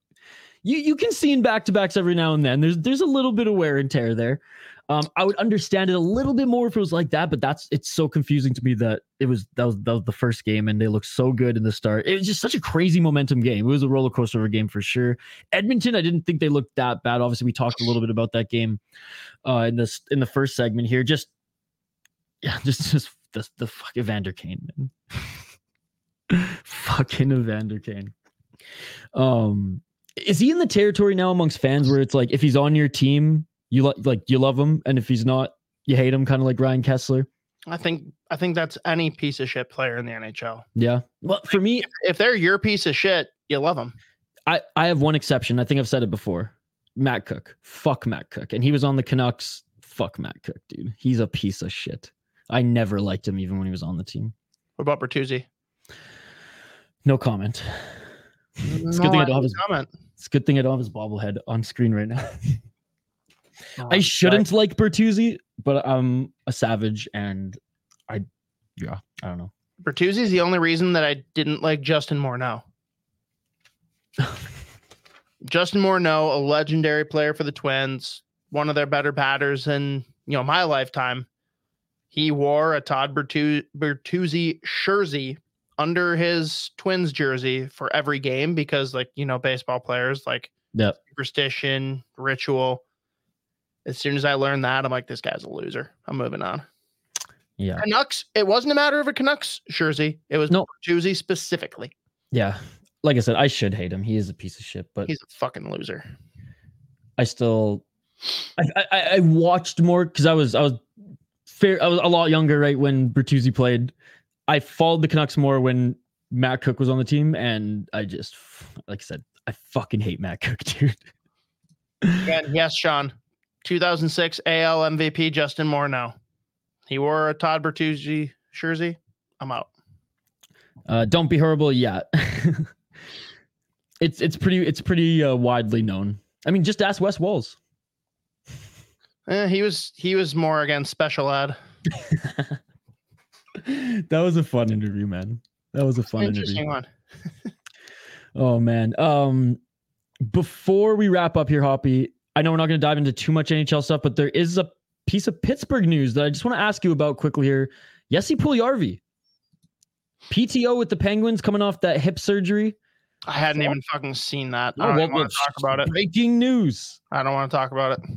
you you can see in back to backs every now and then. There's there's a little bit of wear and tear there. Um, I would understand it a little bit more if it was like that, but that's it's so confusing to me that it was that was that was the first game and they looked so good in the start. It was just such a crazy momentum game. It was a roller coaster of a game for sure. Edmonton, I didn't think they looked that bad. Obviously, we talked a little bit about that game uh in this in the first segment here. Just yeah, just just the the fucking Evander Kane, man. fucking Evander Kane. Um is he in the territory now amongst fans where it's like if he's on your team, you like like you love him, and if he's not, you hate him, kind of like Ryan Kesler? i think i think that's any piece of shit player in the nhl Yeah. Well, for me, if they're your piece of shit you love them I, I have one exception. I think I've said it before. Matt Cooke. Fuck Matt Cooke. And he was on the Canucks. Fuck Matt Cooke, dude. He's a piece of shit. I never liked him even when he was on the team. what about bertuzzi No comment. It's a good thing I I don't have his comment it's a good thing I don't have his bobblehead on screen right now. No, I shouldn't like Bertuzzi, but I'm a savage and I yeah, I don't know. Bertuzzi's the only reason that I didn't like Justin Morneau. Justin Morneau, a legendary player for the Twins, one of their better batters in you know my lifetime. He wore a Todd Bertu- Bertuzzi jersey under his Twins jersey for every game because, like you know, baseball players like Yeah. superstition, ritual. As soon as I learned that, I'm like, this guy's a loser. I'm moving on. Yeah. Canucks. It wasn't a matter of a Canucks jersey. It was No. Bertuzzi specifically. Yeah. Like I said, I should hate him. He is a piece of shit, but He's a fucking loser. I still I I, I watched more because I was I was fair I was a lot younger, right, when Bertuzzi played. I followed the Canucks more when Matt Cooke was on the team, and I just like I said, I fucking hate Matt Cooke, dude. And yes, Sean, 2006 AL MVP Justin Morneau. He wore a Todd Bertuzzi jersey. I'm out. Uh, don't be horrible yet. it's it's pretty it's pretty uh, widely known. I mean, just ask Wes Walz. Eh, he was he was more against special ed. that was a fun interview, man. That was a fun interview. Interesting one. Oh man. Um before we wrap up here, Hoppy, I know we're not going to dive into too much NHL stuff, but there is a piece of Pittsburgh news that I just want to ask you about quickly here. Jesse Puljujarvi. PTO with the Penguins coming off that hip surgery. I hadn't even fucking seen that. I don't well, want to talk about it. Breaking news. I don't want to talk about it.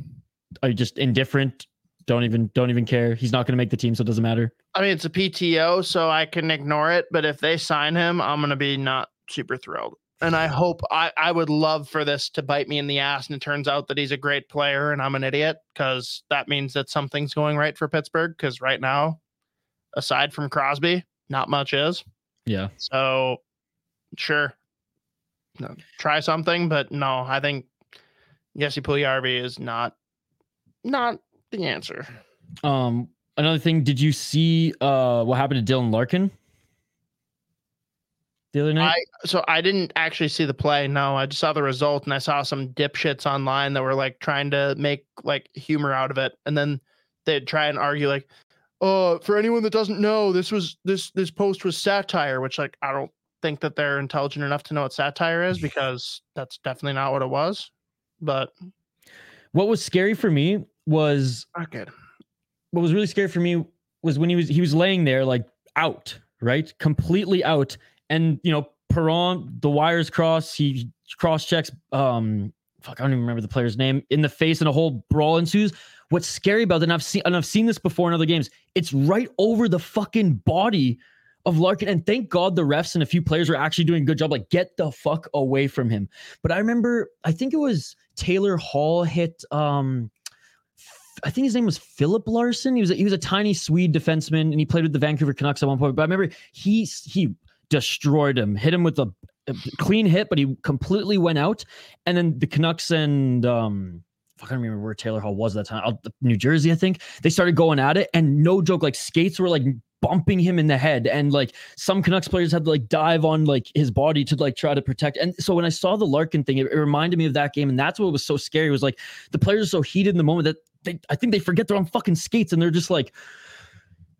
Are you just indifferent? Don't even don't even care. He's not going to make the team, so it doesn't matter. I mean, it's a PTO, so I can ignore it. But if they sign him, I'm gonna be not super thrilled. And I hope I, I would love for this to bite me in the ass and it turns out that he's a great player and I'm an idiot because that means that something's going right for Pittsburgh. Because right now, aside from Crosby, not much is. Yeah. So sure. No, try something, but no, I think Jesse Puljujarvi is not not the answer. Um, another thing, did you see uh what happened to Dylan Larkin the other night? I so I didn't actually see the play. No, I just saw the result and I saw some dipshits online that were like trying to make like humor out of it, and then they'd try and argue like, "Oh, for anyone that doesn't know, this was this this post was satire," which like I don't think that they're intelligent enough to know what satire is because that's definitely not what it was. But what was scary for me was not good. what was really scary for me was when he was he was laying there like out, right? Completely out. And you know, Perron, the wires cross, he cross checks um fuck, I don't even remember the player's name in the face and a whole brawl ensues. What's scary about it, and I've seen and I've seen this before in other games, it's right over the fucking body of Larkin. And thank God the refs and a few players were actually doing a good job. Like, get the fuck away from him. But I remember, I think it was Taylor Hall hit um I think his name was Philip Larsen. He was a, he was a tiny Swede defenseman, and he played with the Vancouver Canucks at one point. But I remember he he destroyed him, hit him with a, a clean hit, but he completely went out. And then the Canucks and um, I can't remember where Taylor Hall was at that time. New Jersey, I think. They started going at it, and no joke, like skates were like bumping him in the head, and like some Canucks players had to like dive on like his body to like try to protect. And so when I saw the Larkin thing, it, it reminded me of that game, and that's what was so scary. Was like the players are so heated in the moment that they, I think they forget they're on fucking skates, and they're just like.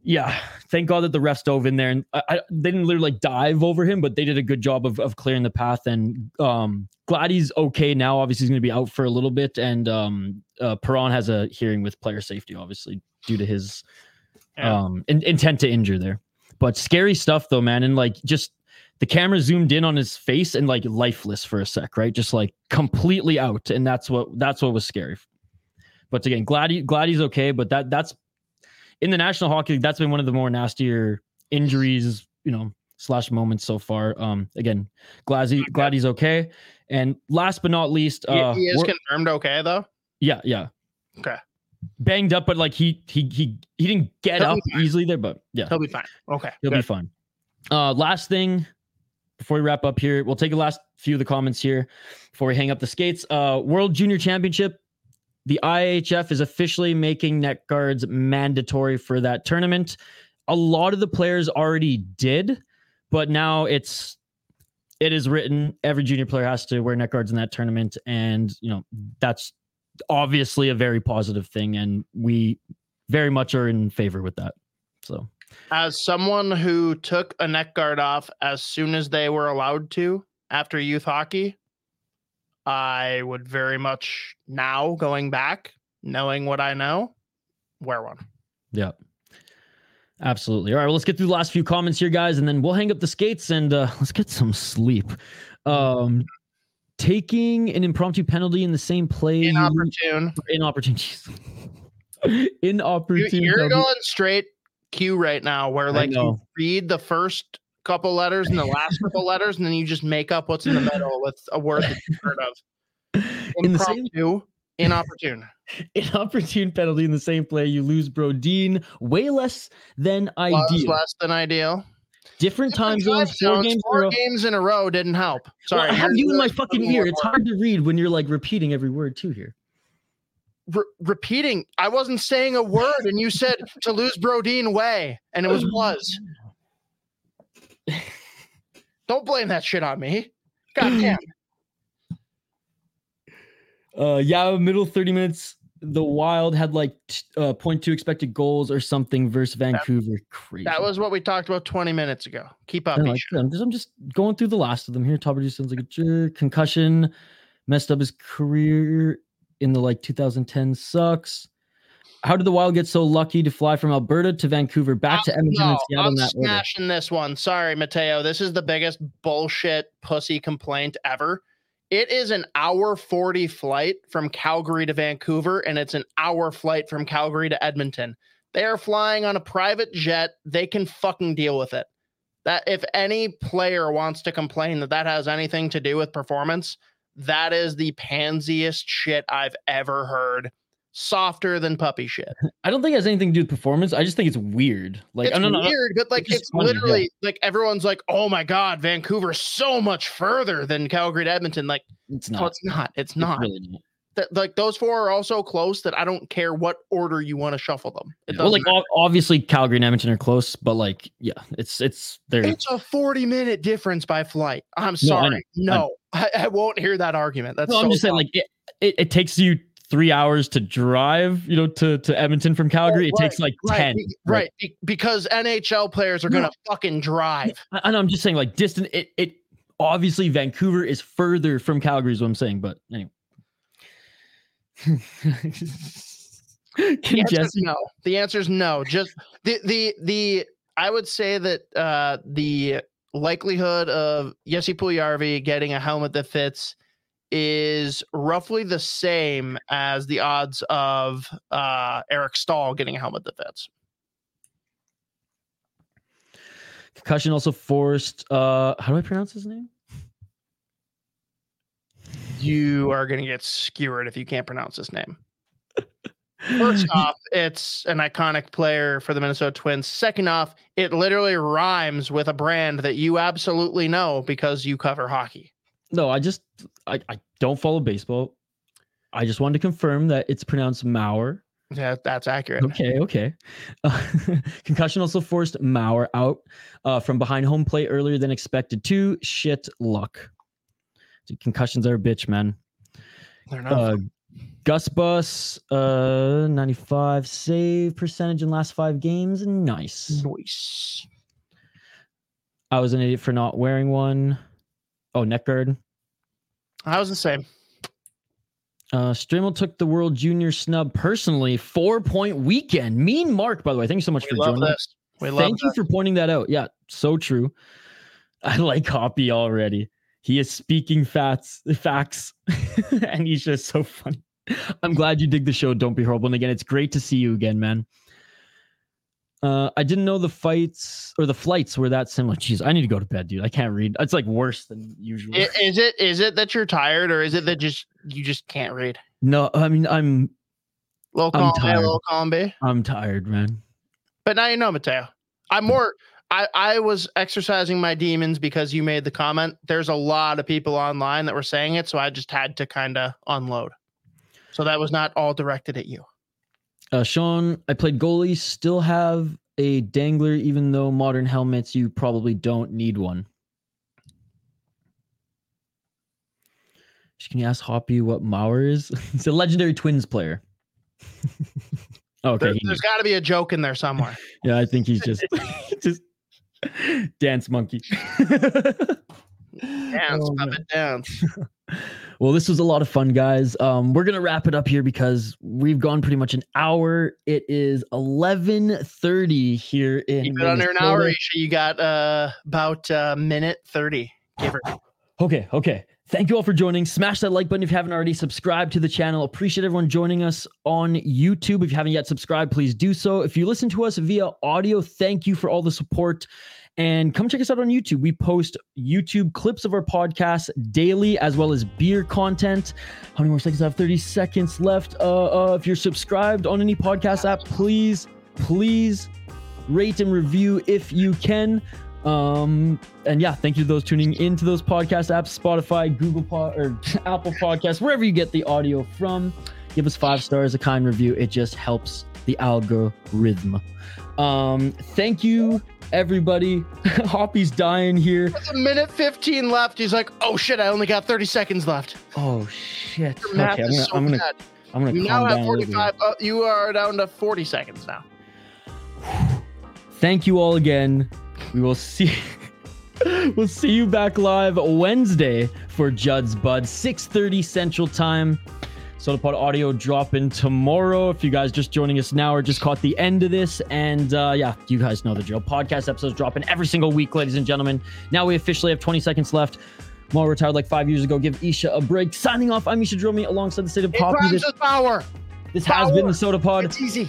Yeah, thank God that the refs dove in there, and I, I, they didn't literally like dive over him, but they did a good job of, of clearing the path. And um, glad he's okay now. Obviously, he's going to be out for a little bit, and um, uh, Perron has a hearing with player safety, obviously due to his Yeah. um in, intent to injure there. But scary stuff though, man, and like just the camera zoomed in on his face and like lifeless for a sec, right? Just like completely out, and that's what that's what was scary. But again, glad he glad he's okay. But that that's in the National Hockey League. That's been one of the more nastier injuries, you know, slash moments so far. Um, again, glad he glad he's okay. And last but not least, He- uh, he is confirmed okay though. yeah, yeah, Okay, banged up, but like he he he he didn't get He'll up easily there. But yeah, he'll be fine. Okay, He'll be fine. Uh, last thing before we wrap up here, we'll take the last few of the comments here before we hang up the skates. Uh, World Junior Championship. The IIHF is officially making neck guards mandatory for that tournament. A lot of the players already did, but now it's it is written every junior player has to wear neck guards in that tournament, and you know that's obviously a very positive thing, and we very much are in favor with that. So As someone who took a neck guard off as soon as they were allowed to after youth hockey, I would very much now going back, knowing what I know, wear one. Yeah. Absolutely. All right. Well, let's get through the last few comments here, guys, and then we'll hang up the skates and uh, let's get some sleep. Um, taking an impromptu penalty in the same play. you- Inopportune. Inopportunities. You- Inopportune. You're going straight Q right now, where like you read the first couple letters and the last couple letters, and then you just make up what's in the middle with a word that you've heard of. In the same inopportune. inopportune penalty in the same play. You lose Brodin way less than ideal. less than ideal. Different time zones, four zones, games in a four row. games in a row didn't help. Well, Sorry, I have you're in my fucking ear. It's hard to read when you're like repeating every word too here. Re- repeating. I wasn't saying a word, and you said to lose Brodin way, and it was was. Don't blame that shit on me. God damn. Uh, yeah, middle 30 minutes. The Wild had like t- uh, 0.2 expected goals or something versus Vancouver. Crazy. That was what we talked about 20 minutes ago. Keep up, No, I'm, just, I'm just going through the last of them here. Topper just sounds like a jerk. Concussion messed up his career in the like 2010 sucks. How did the Wild get so lucky to fly from Alberta to Vancouver, back to Edmonton and Seattle I'm that order? smashing this one. Sorry, Mateo. This is the biggest bullshit pussy complaint ever. It is an hour 40 flight from Calgary to Vancouver, and it's an hour flight from Calgary to Edmonton. They are flying on a private jet. They can fucking deal with it. That if any player wants to complain that that has anything to do with performance, that is the pansiest shit I've ever heard. Softer than puppy shit. I don't think it has anything to do with performance. I just think it's weird. Like, it's I don't know. weird, but like it's it's funny, yeah. literally like everyone's like, "Oh my god, Vancouver's so much further than Calgary to Edmonton." Like, It's no, not. it's not. It's not. really not. That like those four are all so close that I don't care what order you want to shuffle them. It Well, like ob- obviously Calgary and Edmonton are close, but like, yeah, it's it's they're It's a 40 minute difference by flight. I'm No, I sorry. No, I, I won't hear that argument. That's No, so I'm just saying, like it, it, it takes you three hours to drive, you know, to to Edmonton from Calgary. it takes like right, ten. be- right, be- because NHL players are gonna fucking drive. I, know. I'm just saying, like distant. It it obviously Vancouver is further from Calgary, is what I'm saying. But anyway. The Can answer is Jesse? no. The answer is no. Just the the the. I would say that uh, the likelihood of Jesse Puljujarvi getting a helmet that fits is roughly the same as the odds of uh, Eric Staal getting a helmet that fits. Concussion also forced. Uh, how do I pronounce his name? You are going to get skewered if you can't pronounce his name. First off, it's an iconic player for the Minnesota Twins. Second off, it literally rhymes with a brand that you absolutely know because you cover hockey. No, I just I, I don't follow baseball. I just wanted to confirm that it's pronounced Mauer. Yeah, that's accurate. Okay, okay. Uh, concussion also forced Mauer out uh, from behind home plate earlier than expected. Too shit luck. Dude, concussions are a bitch, man. They're not Uh, Gus Bus, uh, 95 save percentage in last five games. Nice. Nice. I was an idiot for not wearing one. Oh, neck guard. I was the same. Uh, Stramel took the World Junior snub personally. Four point weekend. Mean Mark, by the way. Thank you so much We for joining. this. We love Thank you for pointing that out. Yeah, so true. I like Hoppy already. He is speaking facts, facts, and he's just so funny. I'm glad you dig the show. Don't be horrible. And again, it's great to see you again, man. Uh, I didn't know the fights or the flights were that similar. Jeez, I need to go to bed, dude. I can't read. It's like worse than usual. Is it is it that you're tired or is it that just you just can't read? no, I mean I'm Little I'm column A, tired. little column B. I'm tired, man. But now you know, Mateo. I'm more. I I was exercising my demons because you made the comment. There's a lot of people online that were saying it, so I just had to kind of unload. So that was not all directed at you. Uh, Sean, I played goalie, still have a dangler, even though modern helmets, you probably don't need one. Can you ask Hoppy what Mauer is? He's a legendary Twins player. okay, There, has got to be a joke in there somewhere. yeah, I think he's just just dance monkey. Dance, Oh, puppet dance. Well, this was a lot of fun, guys. Um, we're gonna wrap it up here because we've gone pretty much an hour. It is eleven thirty here in. Keep it under an hour. Isha. You got uh, about a minute thirty. Give her. Okay, okay. Thank you all for joining. Smash that like button if you haven't already. Subscribe to the channel. Appreciate everyone joining us on YouTube. If you haven't yet subscribed, please do so. If you listen to us via audio, thank you for all the support. And come check us out on YouTube. We post YouTube clips of our podcast daily, as well as beer content. How many more seconds? I have 30 seconds left. Uh, uh, if you're subscribed on any podcast app, please, please rate and review if you can. Um, and yeah, thank you to those tuning into those podcast apps, Spotify, Google Pod, or Apple Podcasts, wherever you get the audio from. Give us five stars, a kind review. It just helps the algorithm. Um, thank you, everybody. Hoppy's dying here. With a minute fifteen left, he's like, "Oh shit! I only got thirty seconds left." Oh shit. Your Okay, math I'm is gonna, so I'm gonna, bad. I'm gonna You now have a little bit. forty-five. Uh, you are down to forty seconds now. Thank you all again. We will see. we'll see you back live Wednesday for Judd's Bud, 6:30 Central Time. SotaPod audio dropping tomorrow. If you guys just joining us now or just caught the end of this, and uh, yeah, you guys know the drill. Podcast episodes dropping every single week, ladies and gentlemen. Now we officially have 20 seconds left. Maul retired like five years ago. Give Isha a break. Signing off. I'm Isha Dromi alongside the state of Poppy. This power. This has been the Power. Sota Pod It's easy.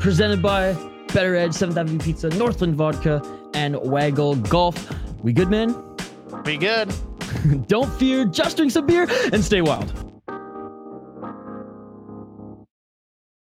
presented by Better Edge, 7th Avenue Pizza, Northland Vodka, and Waggle Golf. We good, man? Be good. Don't fear, just drink some beer and stay wild.